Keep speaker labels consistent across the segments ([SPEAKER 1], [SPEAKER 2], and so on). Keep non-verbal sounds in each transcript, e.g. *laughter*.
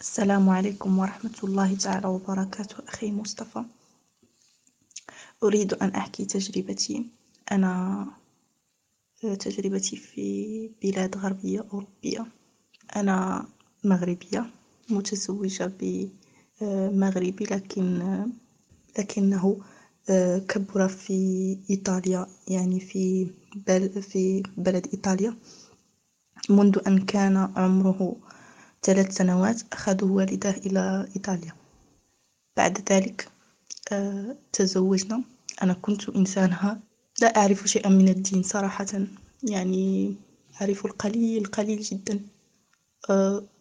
[SPEAKER 1] السلام عليكم ورحمة الله تعالى وبركاته أخي مصطفى. أريد أن أحكي تجربتي. أنا تجربتي في بلاد غربية أوروبية. أنا مغربية متزوجة بمغربي لكن لكنه كبر في إيطاليا يعني في بل في بلد إيطاليا. منذ أن كان عمره ثلاث سنوات أخذه والداه إلى إيطاليا. بعد ذلك تزوجنا. أنا كنت إنسانة. لا أعرف شيئا من الدين صراحة. يعني أعرف القليل القليل جدا.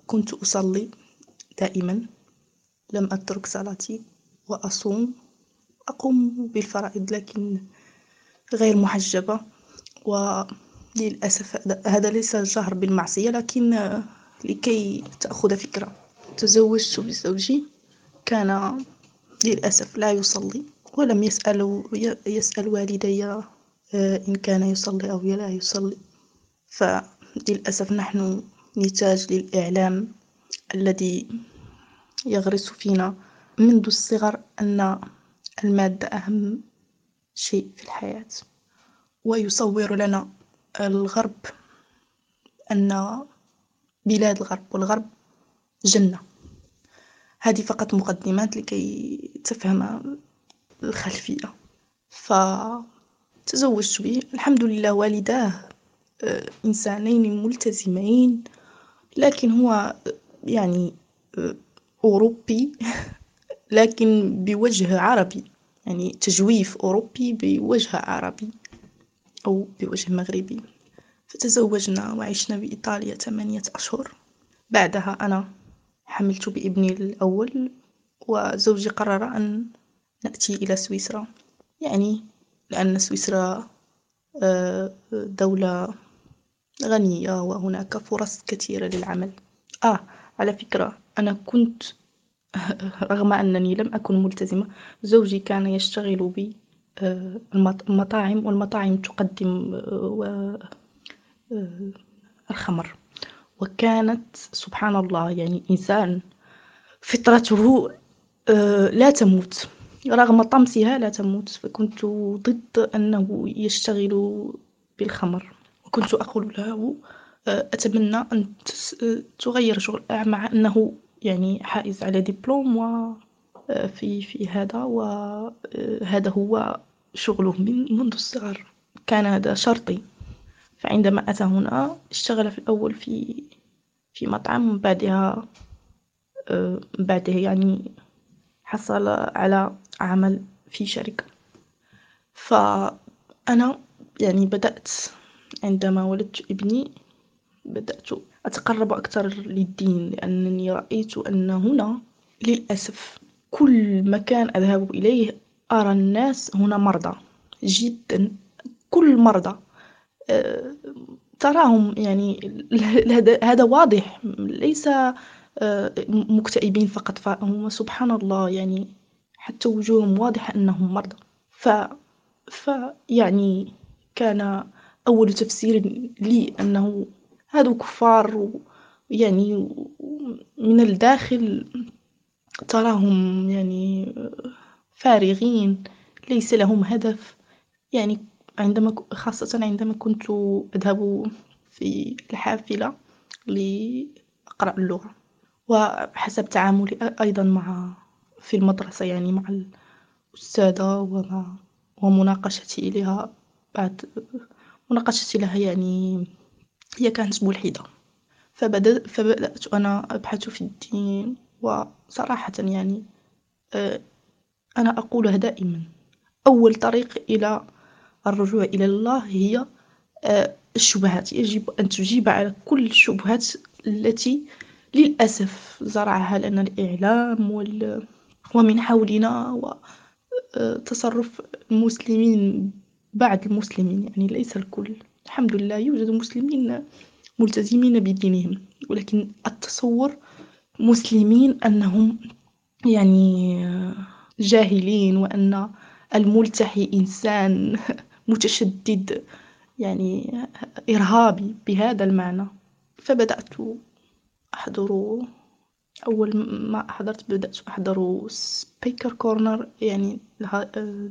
[SPEAKER 1] كنت أصلي دائما. لم أترك صلاتي وأصوم. أقوم بالفرائض لكن غير محجبة. وللأسف هذا ليس الجهر بالمعصية لكن لكي تأخذ فكرة. تزوجت بزوجي كان للأسف لا يصلي ولم يسأل يسأل والدي إن كان يصلي أو لا يصلي. فللأسف نحن نتاج للإعلام الذي يغرس فينا منذ الصغر أن المادة أهم شيء في الحياة. ويصور لنا الغرب أن بلاد الغرب والغرب جنة. هذه فقط مقدمات لكي تفهم الخلفية. فتزوجت به الحمد لله والداه إنسانين ملتزمين لكن هو يعني أوروبي *laughs* لكن بوجه عربي. يعني تجويف أوروبي بوجه عربي أو بوجه مغربي. فتزوجنا وعشنا بإيطاليا ثمانية أشهر. بعدها أنا حملت بابني الأول وزوجي قرر أن نأتي إلى سويسرا. يعني لأن سويسرا دولة غنية وهناك فرص كثيرة للعمل. آه على فكرة أنا كنت *laughs* رغم أنني لم أكن ملتزمة زوجي كان يشتغل بالمطاعم والمطاعم تقدم الخمر. وكانت سبحان الله يعني إنسان فطرته لا تموت. رغم طمسها لا تموت. فكنت ضد أنه يشتغل بالخمر. وكنت أقول له أتمنى أن تغير شغل مع أنه يعني حائز على دبلوم و في في هذا وهذا هو شغله من منذ الصغر. كان هذا شرطي. فعندما أتى هنا اشتغل في الأول في في مطعم بعدها بعده يعني حصل على عمل في شركة. فأنا يعني بدأت عندما ولدت ابني بدأت أتقرب أكثر للدين لأنني رأيت أن هنا للأسف كل مكان أذهب إليه أرى الناس هنا مرضى جدا كل مرضى. تراهم يعني هذا واضح. ليس مكتئبين فقط فهم سبحان الله يعني حتى وجوههم واضحة أنهم مرضى. ف فيعني كان أول تفسير لي أنه هادو كفار يعني من الداخل تراهم يعني فارغين. ليس لهم هدف. يعني عندما خاصة عندما كنت أذهب في الحافلة لأقرأ اللغة وحسب تعاملي أيضا مع في المدرسة يعني مع الأستاذة ومع ومناقشتي لها بعد مناقشتي لها يعني هي كانت ملحدة. فبدأت, فبدأت أنا أبحث في الدين وصراحة يعني أنا أقولها دائما. أول طريق إلى الرجوع إلى الله هي الشبهات. يجب أن تجيب على كل الشبهات التي للأسف زرعها لنا الإعلام وال... ومن حولنا وتصرف المسلمين بعد المسلمين. يعني ليس الكل. الحمد لله يوجد مسلمين ملتزمين بدينهم ولكن التصور مسلمين أنهم يعني جاهلين وأن الملتحي إنسان. *laughs* متشدد يعني إرهابي بهذا المعنى. فبدأت أحضر أول ما حضرت بدأت أحضر سبيكر كورنر يعني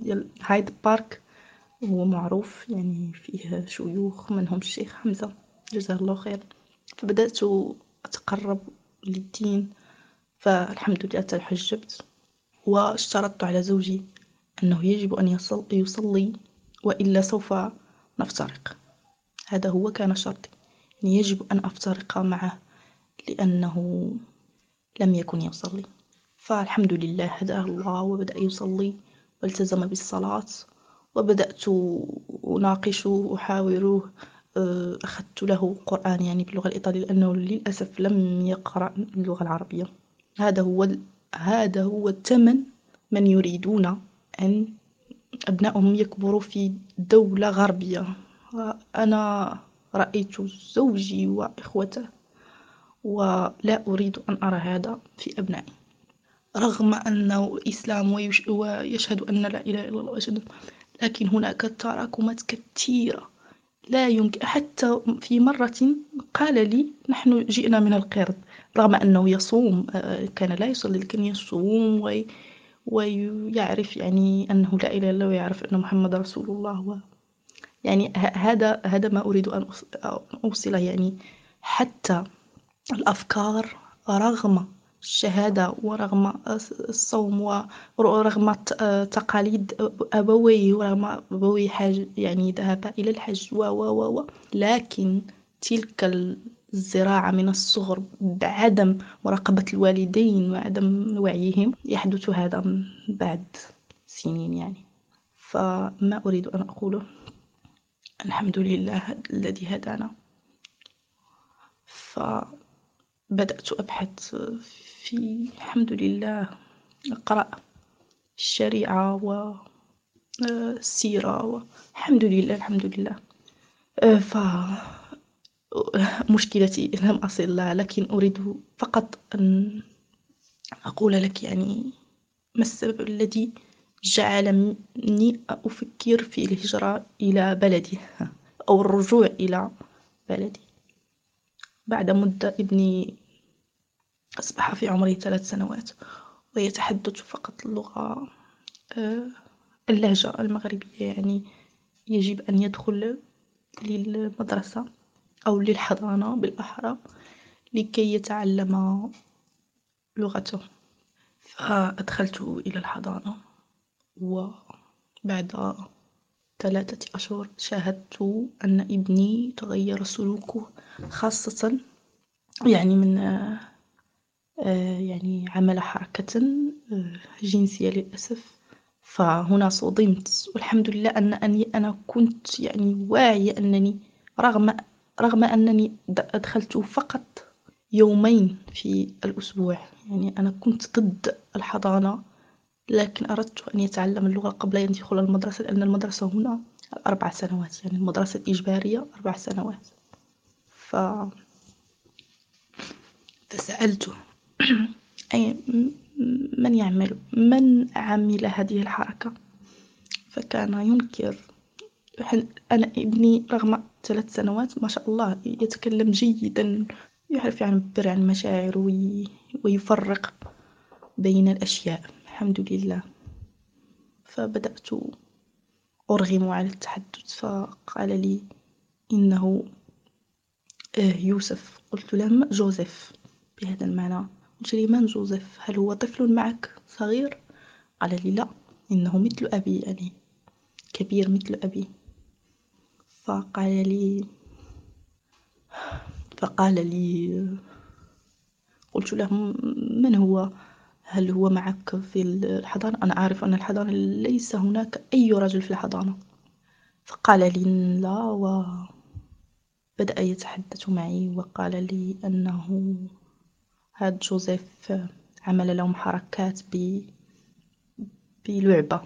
[SPEAKER 1] ديال هايد بارك هو معروف يعني فيه شيوخ منهم الشيخ حمزة. جزاه الله خير. فبدأت أتقرب للدين. فالحمد لله تحجبت. واشترطت على زوجي أنه يجب أن يصل يصلي وإلا سوف نفترق. هذا هو كان شرطي يعني يجب أن أفترق معه لأنه لم يكن يصلي. فالحمد لله هداه الله وبدأ يصلي والتزم بالصلاة وبدأت أناقشه وأحاوره. أخذت له قرآن يعني باللغة الإيطالية لأنه للأسف لم يقرأ اللغة العربية. هذا هو هذا هو الثمن من يريدون أن أبنائهم يكبروا في دولة غربية. أنا رأيت زوجي وإخوته ولا أريد أن أرى هذا في أبنائي. رغم أنه إسلام ويشهد أن لا إله إلا الله ويشهد لكن هناك تراكمات كثيرة. لا يمكن حتى في مرة قال لي نحن جئنا من القرد. رغم أنه يصوم كان لا يصلي لكن يصوم وي ويعرف يعني أنه لا إله إلا الله ويعرف أن محمد رسول الله يعني هذا هذا ما أريد أن أوصله يعني. حتى الأفكار رغم الشهادة ورغم الصوم ورغم تقاليد أبويه ورغم أبويه حاج يعني ذهب إلى الحج و و و لكن تلك الزراعة من الصغر بعدم مراقبة الوالدين وعدم وعيهم يحدث هذا بعد سنين يعني. فما أريد أن أقوله. الحمد لله الذي هدانا. فبدأت أبحث في الحمد لله أقرأ الشريعة والسيرة الحمد لله الحمد لله. ف *laughs* مشكلتي لم أصل لها لكن أريد فقط أن أقول لك يعني ما السبب الذي جعلني أفكر في الهجرة إلى بلدي أو الرجوع إلى بلدي. بعد مدة ابني أصبح في عمره ثلاث سنوات ويتحدث فقط اللغة اللهجة المغربية يعني يجب أن يدخل للمدرسة. أو للحضانة بالأحرى لكي يتعلم لغته. فأدخلته إلى الحضانة وبعد ثلاثة أشهر شاهدت أن ابني تغير سلوكه خاصة يعني من يعني عمل حركة جنسية للأسف. فهنا صدمت. والحمد لله أن أني أنا كنت يعني واعية أنني رغم رغم أنني أدخلت فقط يومين في الأسبوع. يعني أنا كنت ضد الحضانة لكن أردت أن يتعلم اللغة قبل أن يدخل المدرسة لأن المدرسة هنا أربع سنوات. يعني المدرسة الإجبارية أربع سنوات. ف فسألته *clears throat* أي من يعمل من عمل هذه الحركة؟ فكان ينكر أنا ابني رغم ثلاث سنوات ما شاء الله يتكلم جيدا يعرف يعبر عن مشاعر ويفرق بين الأشياء. الحمد لله. فبدأت أرغم على التحدث فقال لي إنه يوسف. قلت له جوزيف. بهذا المعنى قلت لي من جوزيف؟ هل هو طفل معك صغير؟ قال لي لا إنه مثل أبي يعني كبير مثل أبي. فقال لي فقال لي قلت له من هو؟ هل هو معك في الحضانة؟ أنا أعرف أن الحضانة ليس هناك أي رجل في الحضانة. فقال لي لا وبدأ يتحدث معي وقال لي أنه هذا جوزيف عمل لهم حركات ب بلعبة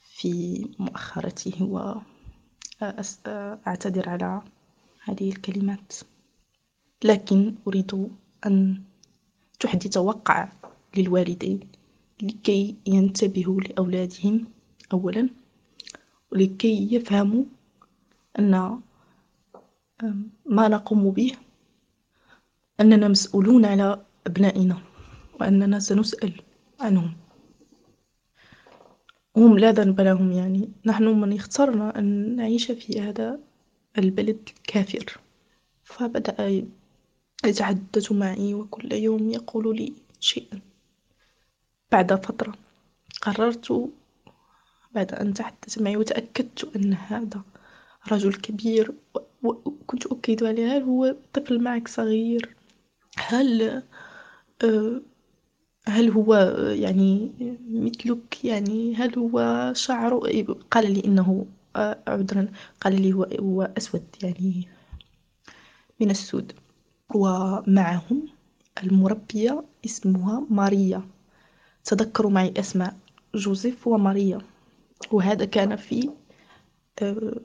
[SPEAKER 1] في مؤخرته و أعتذر على هذه الكلمات. لكن أريد أن تحدث وقع للوالدين لكي ينتبهوا لأولادهم. أولا ولكي يفهموا أن ما نقوم به أننا مسؤولون على أبنائنا وأننا سنسأل عنهم. هم لا ذنب لهم يعني. نحن من اخترنا أن نعيش في هذا البلد الكافر فبدأ يتحدث معي وكل يوم يقول لي شيئا. بعد فترة قررت بعد أن تحدث معي وتأكدت أن هذا رجل كبير وكنت أكد عليه هل هو طفل معك صغير. هل آه، هل هو يعني مثلك؟ يعني هل هو شعره؟ قال لي إنه آه، عذرا قال لي هو, هو أسود يعني من السود. ومعهم المربية اسمها ماريا. تذكروا معي أسماء. جوزيف وماريا. وهذا كان في آه،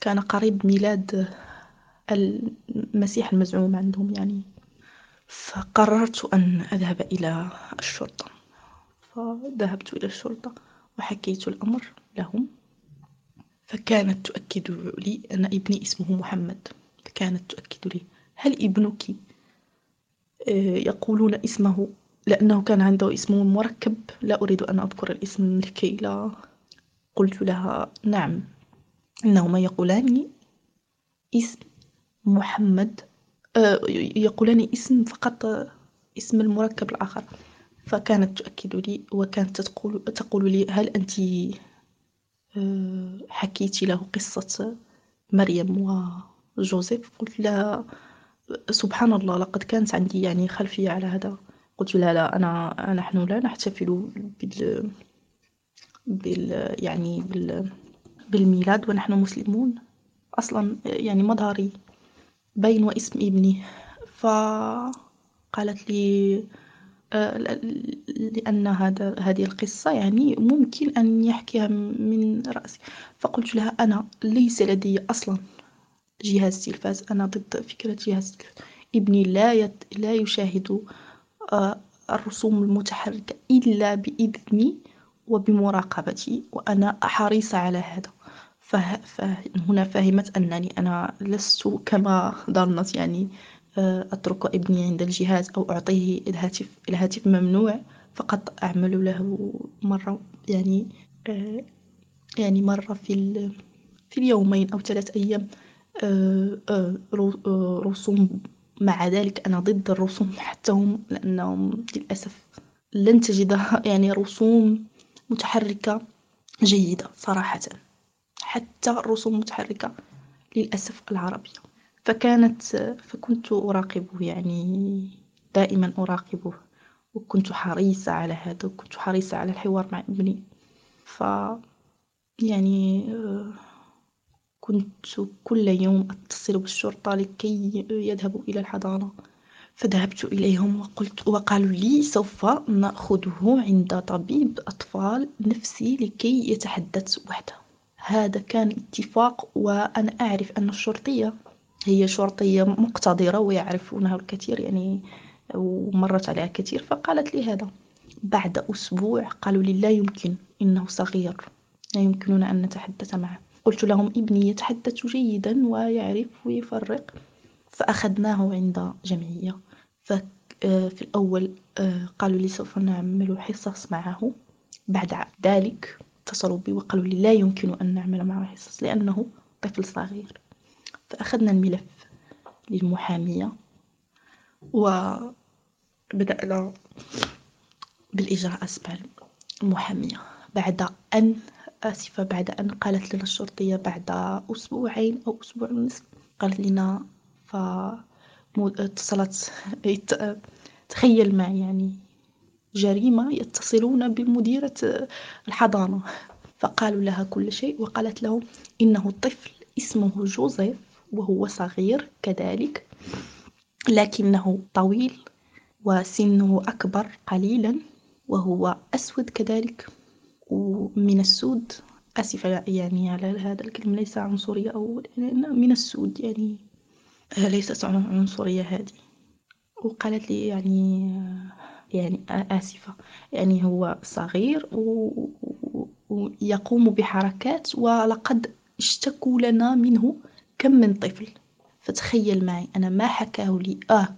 [SPEAKER 1] كان قريب ميلاد المسيح المزعوم عندهم يعني. فقررت أن أذهب إلى الشرطة. فذهبت إلى الشرطة وحكيت الأمر لهم. فكانت تؤكد لي أن ابني اسمه محمد. فكانت تؤكد لي هل ابنك آه، يقولون اسمه لأنه كان عنده اسم مركب؟ لا أريد أن أذكر الاسم لكي لا قلت لها نعم إنهما يقولان اسم محمد يقولان اسم فقط اسم المركب الآخر. فكانت تؤكد لي وكانت تقول, تقول لي هل أنت آه، حكيت له قصة مريم وجوزيف؟ قلت لها سبحان الله لقد كانت عندي يعني خلفية على هذا. قلت لا لا أنا نحن لا نحتفل بال, بال يعني بال بالميلاد ونحن مسلمون. أصلا يعني مظهري بين واسم ابني. فقالت لي آه، لأن هذا هذه القصة يعني ممكن أن يحكيها من رأسي. فقلت لها أنا ليس لدي أصلا جهاز تلفاز أنا ضد فكرة جهاز تلفاز. ابني لا يت... لا يشاهد آه، الرسوم المتحركة إلا بإذني وبمراقبتي وأنا حريصة على هذا. فهنا فهمت أنني أنا لست كما ظنت يعني آه، أترك ابني عند الجهاز أو أعطيه الهاتف الهاتف ممنوع فقط أعمل له مرة يعني آه، يعني مرة في في اليومين أو ثلاث أيام آه، رسوم. مع ذلك أنا ضد الرسوم *laughs* حتى هم لأنهم للأسف لن تجد يعني رسوم متحركة جيدة صراحةً. حتى الرسوم المتحركة للأسف العربية. فكانت فكنت أراقبه يعني دائما أراقبه. وكنت حريصة على هذا وكنت حريصة على الحوار مع ابني. ف يعني كنت كل يوم أتصل بالشرطة لكي يذهبوا إلى الحضانة. فذهبت إليهم وقلت وقالوا لي سوف نأخذه عند طبيب أطفال نفسي لكي يتحدث وحده. هذا كان اتفاق وأنا أعرف أن الشرطية هي شرطية مقتدرة ويعرفونها الكثير يعني ومرت عليها كثير فقالت لي هذا. بعد أسبوع قالوا لي لا يمكن إنه صغير لا يمكننا أن نتحدث معه. قلت لهم ابني يتحدث جيدا ويعرف ويفرق. فأخذناه عند جمعية. ففي الأول آه، قالوا لي سوف نعمل حصص معه. بعد ذلك اتصلوا بي وقالوا لي لا يمكن أن نعمل معه حصص لأنه طفل صغير. فأخذنا الملف للمحامية وبدأنا بالإجراءات مع المحامية. بعد أن آسفة بعد أن قالت لنا الشرطية بعد أسبوعين أو أسبوع ونصف قالت لنا ف اتصلت تخيل معي يعني جريمة يتصلون بمديرة الحضانة. فقالوا لها كل شيء وقالت لهم إنه طفل اسمه جوزيف وهو صغير كذلك لكنه طويل وسنه أكبر قليلا وهو أسود كذلك. ومن السود آسفة يعني على هذا الكلمة ليس عنصرية أو من السود يعني ليست عنصرية هذه. وقالت لي يعني يعني آسفة. يعني هو صغير ويقوم بحركات ولقد اشتكوا لنا منه كم من طفل. فتخيل معي أنا ما حكاه لي آه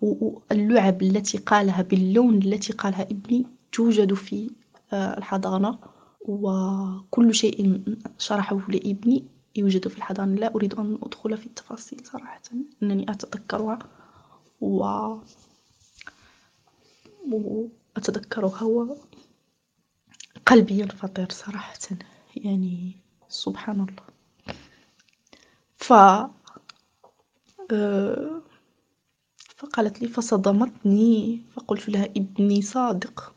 [SPEAKER 1] واللعب التي قالها باللون التي قالها ابني توجد في آه، الحضانة وكل شيء شرحه لابني يوجد في الحضانة. لا أريد أن أدخل في التفاصيل صراحة أنني أتذكرها و وأتذكرها وقلبي ينفطر صراحة يعني سبحان الله ف آه، فقالت لي فصدمتني فقلت لها ابني صادق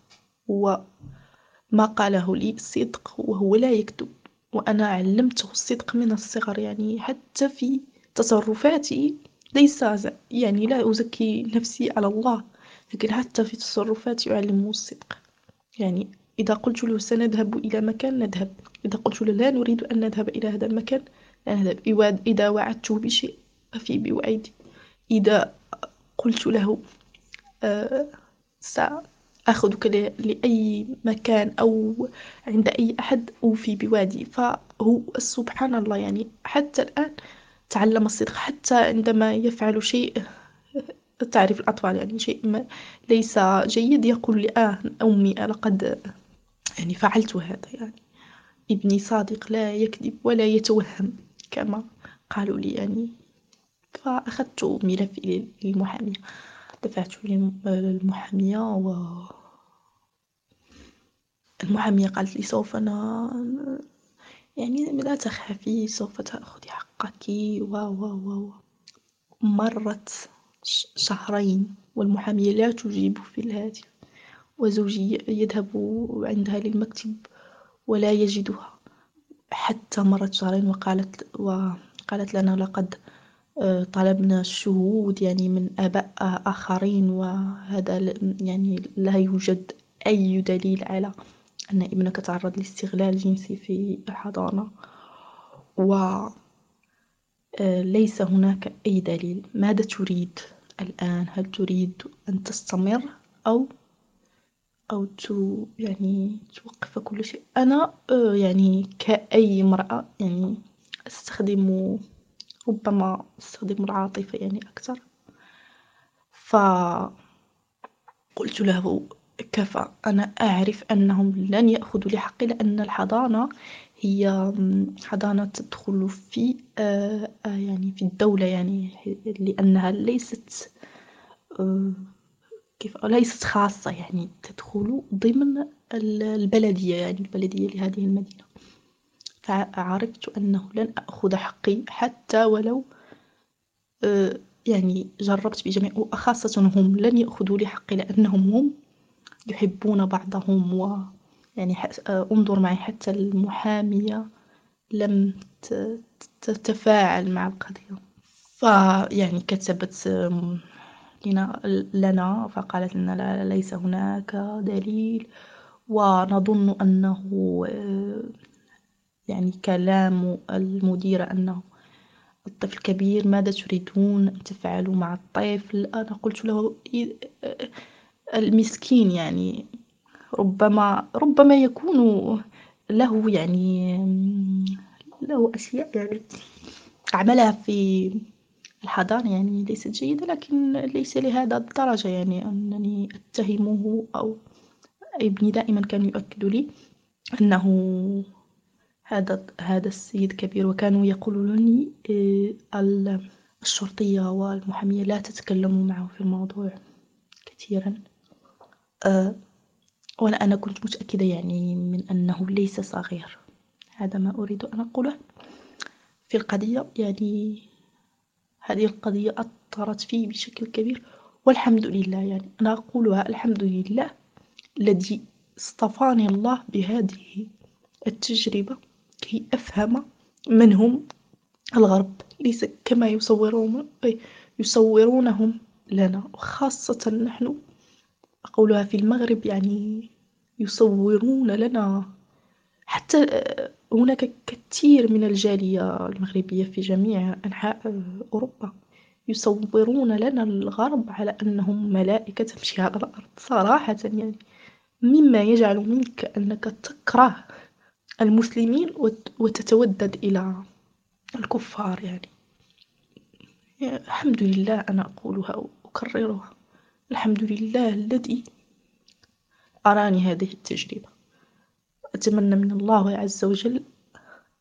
[SPEAKER 1] وما قاله لي بالصدق وهو لا يكذب وأنا علمته الصدق من الصغر يعني حتى في تصرفاتي ليس يعني لا أزكي نفسي على الله. لكن حتى في تصرفاتي أعلمه الصدق يعني إذا قلت له سنذهب إلى مكان نذهب. إذا قلت له لا نريد أن نذهب إلى هذا المكان لا نذهب. إذا وعدته بشيء ففي بوعدي. إذا قلت له آه سأخذك لأي مكان أو عند أي أحد أوفي بوادي فهو سبحان الله يعني حتى الآن تعلم الصدق. حتى عندما يفعل شيء تعرف الأطفال يعني شيء ليس جيد. يقول لي آه أمي لقد يعني فعلت هذا يعني ابني صادق لا يكذب ولا يتوهم كما قالوا لي يعني. فأخذت ملفي للمحامية دفعت للمحامية و المحامية قالت لي سوف أنا يعني لا تخافي سوف تأخذي حقك و و و. مرت شهرين والمحامية لا تجيب في الهاتف وزوجي يذهب عندها للمكتب ولا يجدها. حتى مرت شهرين وقالت وقالت لنا لقد آه، طلبنا الشهود يعني من آباء آخرين وهذا يعني لا يوجد أي دليل على أن ابنك تعرض لاستغلال جنسي في الحضانة و آه، ليس هناك أي دليل. ماذا تريد؟ الآن؟ هل تريد أن تستمر أو أو تو يعني توقف كل شيء؟ أنا آه، يعني كأي امرأة يعني أستخدم ربما أستخدم العاطفة يعني أكثر. فقلت له كفى. أنا أعرف أنهم لن يأخذوا لي حقي لأن الحضانة هي حضانة تدخل في آه، آه، يعني في الدولة يعني لأنها ليست كيف ليست خاصة يعني تدخل ضمن البلدية يعني البلدية لهذه المدينة. فعرفت أنه لن أخذ حقي حتى ولو آه، يعني جربت بجميع وخاصة هم لن يأخذوا لي حقي لأنهم هم يحبون بعضهم و يعني آه، انظر معي حتى المحامية لم تتفاعل مع القضية. فيعني كتبت لنا, لنا فقالت لنا ليس هناك دليل ونظن أنه آه، يعني كلام المديرة أنه الطفل كبير ماذا تريدون؟ أن تفعلوا مع الطفل؟ أنا قلت له آه، المسكين يعني ربما ربما يكون له يعني له أشياء يعني عملها في الحضانة يعني ليست جيدة لكن ليس لهذا الدرجة يعني أنني أتهمه أو ابني دائما كان يؤكد لي أنه هذا هذا السيد كبير وكانوا يقولون لي آه، الشرطية والمحامية لا تتكلموا معه في الموضوع كثيرا. وأنا أنا كنت متأكدة يعني من أنه ليس صغير. هذا ما أريد أن أقوله. في القضية يعني هذه القضية أثرت في بشكل كبير. والحمد لله يعني أنا أقولها الحمد لله الذي اصطفاني الله بهذه التجربة كي أفهم من هم الغرب. ليس كما يصورون يصورونهم لنا وخاصة نحن أقولها في المغرب يعني يصورون لنا. حتى هناك كثير من الجالية المغربية في جميع أنحاء أوروبا يصورون لنا الغرب على أنهم ملائكة تمشي على الأرض. صراحة يعني مما يجعل منك أنك تكره المسلمين وتتودد إلى الكفار يعني. الحمد لله أنا أقولها وأكررها. الحمد لله الذي أراني هذه التجربة. أتمنى من الله عز وجل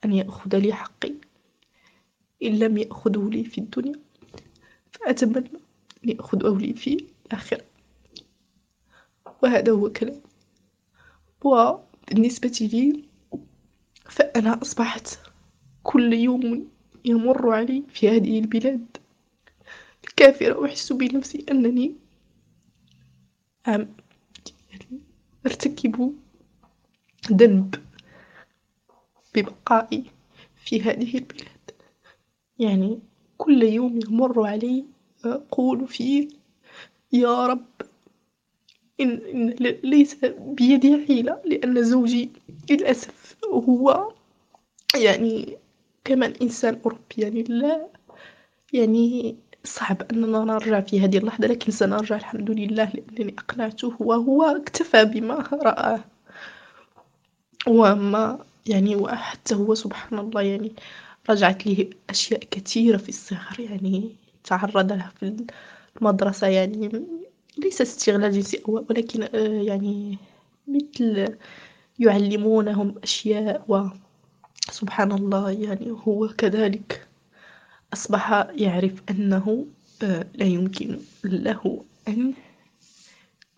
[SPEAKER 1] أن يأخذ لي حقي. إن لم يأخذه لي في الدنيا فأتمنى أن يأخذه لي في الآخرة. وهذا هو كلام. وبالنسبة لي فأنا أصبحت كل يوم يمر علي في هذه البلاد. الكافرة أحس بنفسي أنني أرتكب ذنب ببقائي في هذه البلاد. يعني كل يوم يمر علي أقول فيه يا رب إن, إن ليس بيدي حيلة لأن زوجي للأسف هو يعني كمان إنسان أوروبي يعني لا يعني صعب أننا نرجع في هذه اللحظة لكن سنرجع الحمد لله لأنني أقنعته وهو اكتفى بما رآه. وما يعني وحتى هو سبحان الله يعني رجعت له أشياء كثيرة في الصغر يعني تعرض لها في المدرسة يعني ليس استغلال جنسي ولكن يعني مثل يعلمونهم أشياء و سبحان الله يعني هو كذلك. أصبح يعرف أنه لا يمكن له أن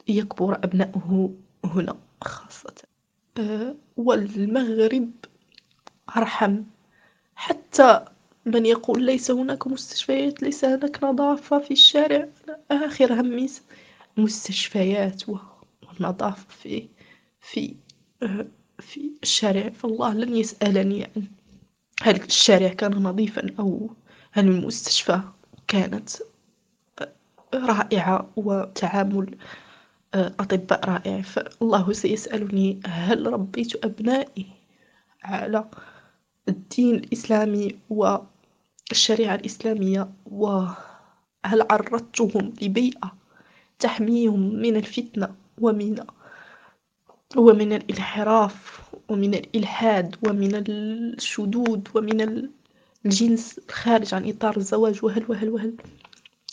[SPEAKER 1] يكبر أبناؤه هنا خاصة. والمغرب أرحم. حتى من يقول ليس هناك مستشفيات ليس هناك نظافة في الشارع آخر همي مستشفيات والنظافة في في في الشارع. فالله لن يسألني عن هل الشارع كان نظيفا أو المستشفى كانت رائعة وتعامل أطباء رائع فالله سيسألني هل ربيت أبنائي على الدين الإسلامي والشريعة الإسلامية؟ وهل عرضتهم لبيئة تحميهم من الفتنة ومن ومن الانحراف ومن الإلحاد ومن الشذوذ ومن الجنس الخارج عن إطار الزواج وهل وهل وهل.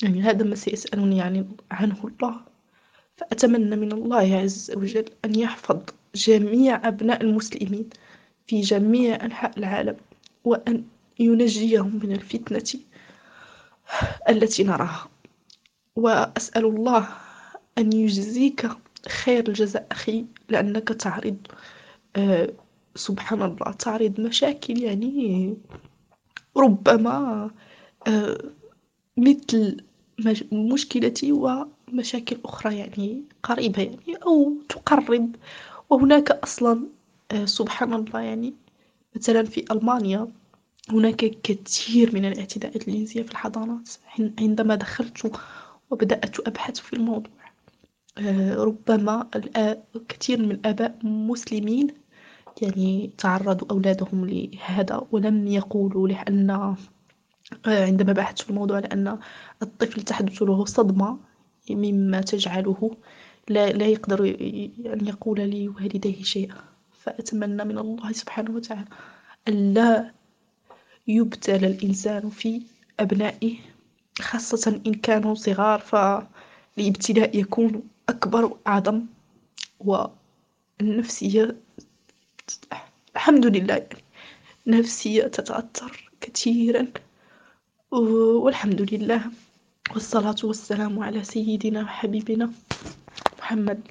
[SPEAKER 1] يعني هذا ما سيسألني يعني عنه الله. فأتمنى من الله عز وجل أن يحفظ جميع أبناء المسلمين في جميع أنحاء العالم وأن ينجيهم من الفتنة التي نراها. وأسأل الله أن يجزيك خير الجزاء أخي لأنك تعرض أه سبحان الله تعرض مشاكل يعني ربما أه مثل مشكلتي ومشاكل أخرى يعني قريبة يعني أو تقرب. وهناك أصلا أه سبحان الله يعني مثلا في ألمانيا هناك كثير من الاعتداءات الجنسية في الحضانات. عندما دخلت وبدأت أبحث في الموضوع ربما كثير من الآباء مسلمين يعني تعرضوا أولادهم لهذا ولم يقولوا لأن عندما بحثت في الموضوع لأن الطفل تحدث له صدمة مما تجعله لا, لا يقدر أن يقول لوالديه شيئا. فأتمنى من الله سبحانه وتعالى ألا يبتلى الإنسان في أبنائه خاصة إن كانوا صغار فالابتلاء يكون أكبر وأعظم والنفسية الحمد لله يعني نفسية تتأثر كثيرا. والحمد لله والصلاة والسلام على سيدنا وحبيبنا محمد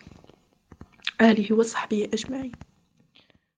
[SPEAKER 1] آله وصحبه أجمعين.